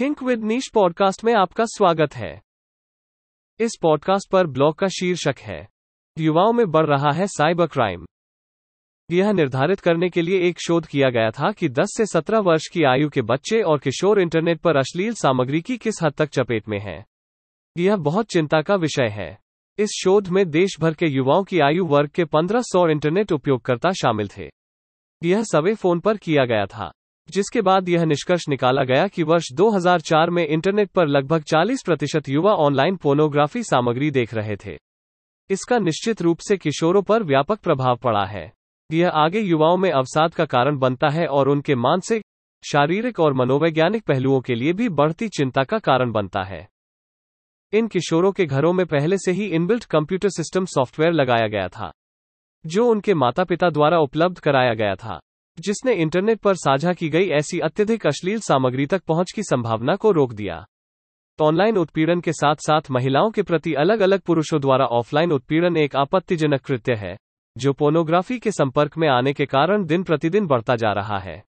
Think with niche podcast में आपका स्वागत है। इस पॉडकास्ट पर ब्लॉग का शीर्षक है, युवाओं में बढ़ रहा है साइबर क्राइम। यह निर्धारित करने के लिए एक शोध किया गया था कि 10 से 17 वर्ष की आयु के बच्चे और किशोर इंटरनेट पर अश्लील सामग्री की किस हद तक चपेट में हैं। यह बहुत चिंता का विषय है। इस शोध में देश भर के युवाओं की आयु वर्ग के 1500 इंटरनेट उपयोगकर्ता शामिल थे। यह सवे फ़ोन पर किया गया था। जिसके बाद यह निष्कर्ष निकाला गया कि वर्ष 2004 में इंटरनेट पर लगभग 40 प्रतिशत युवा ऑनलाइन पोर्नोग्राफी सामग्री देख रहे थे। इसका निश्चित रूप से किशोरों पर व्यापक प्रभाव पड़ा है। यह आगे युवाओं में अवसाद का कारण बनता है और उनके मानसिक, शारीरिक और मनोवैज्ञानिक पहलुओं के लिए भी बढ़ती चिंता का कारण बनता है। इन किशोरों के घरों में पहले से ही इनबिल्ट कंप्यूटर सिस्टम सॉफ्टवेयर लगाया गया था, जो उनके माता पिता द्वारा उपलब्ध कराया गया था। जिसने इंटरनेट पर साझा की गई ऐसी अत्यधिक अश्लील सामग्री तक पहुँच की संभावना को रोक दिया। ऑनलाइन उत्पीड़न के साथ साथ महिलाओं के प्रति अलग अलग पुरुषों द्वारा ऑफलाइन उत्पीड़न एक आपत्तिजनक कृत्य है, जो पोर्नोग्राफी के संपर्क में आने के कारण दिन प्रतिदिन बढ़ता जा रहा है।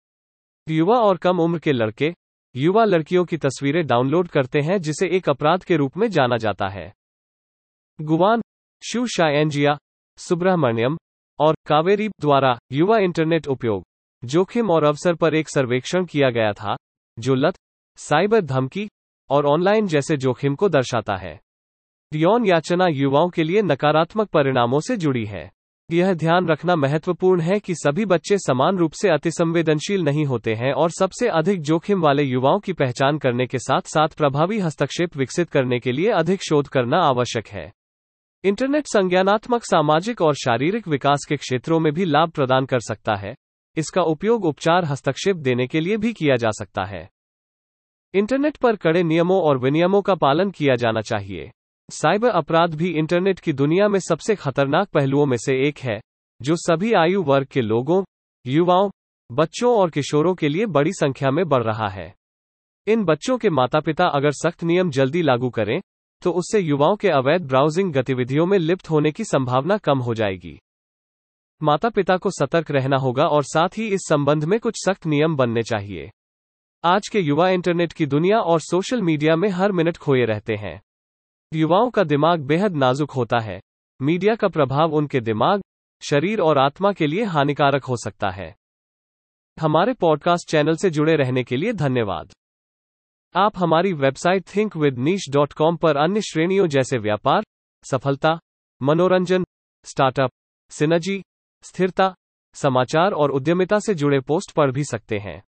युवा और कम उम्र के लड़के, युवा लड़कियों की तस्वीरें डाउनलोड करते हैं जिसे एक अपराध के रूप में जाना जाता है। गुवान शू शायनजिया सुब्रह्मण्यम और कावेरी द्वारा युवा इंटरनेट उपयोग। जोखिम और अवसर पर एक सर्वेक्षण किया गया था, जो लत, साइबर धमकी और ऑनलाइन जैसे जोखिम को दर्शाता है। यौन याचना युवाओं के लिए नकारात्मक परिणामों से जुड़ी है। यह ध्यान रखना महत्वपूर्ण है कि सभी बच्चे समान रूप से अतिसंवेदनशील नहीं होते हैं और सबसे अधिक जोखिम वाले युवाओं की पहचान करने के साथ साथ प्रभावी हस्तक्षेप विकसित करने के लिए अधिक शोध करना आवश्यक है। इंटरनेट संज्ञानात्मक सामाजिक और शारीरिक विकास के क्षेत्रों में भी लाभ प्रदान कर सकता है। इसका उपयोग उपचार हस्तक्षेप देने के लिए भी किया जा सकता है। इंटरनेट पर कड़े नियमों और विनियमों का पालन किया जाना चाहिए। साइबर अपराध भी इंटरनेट की दुनिया में सबसे खतरनाक पहलुओं में से एक है, जो सभी आयु वर्ग के लोगों, युवाओं, बच्चों और किशोरों के लिए बड़ी संख्या में बढ़ रहा है। इन बच्चों के माता पिता अगर सख्त नियम जल्दी लागू करें तो उससे युवाओं के अवैध ब्राउजिंग गतिविधियों में लिप्त होने की संभावना कम हो जाएगी। माता पिता को सतर्क रहना होगा और साथ ही इस संबंध में कुछ सख्त नियम बनने चाहिए। आज के युवा इंटरनेट की दुनिया और सोशल मीडिया में हर मिनट खोए रहते हैं। युवाओं का दिमाग बेहद नाजुक होता है। मीडिया का प्रभाव उनके दिमाग, शरीर और आत्मा के लिए हानिकारक हो सकता है। हमारे पॉडकास्ट चैनल से जुड़े रहने के लिए धन्यवाद। आप हमारी website think with niche dot com पर अन्य श्रेणियों जैसे व्यापार, सफलता, मनोरंजन, स्टार्टअप, सिनर्जी स्थिरता समाचार और उद्यमिता से जुड़े पोस्ट पढ़ भी सकते हैं।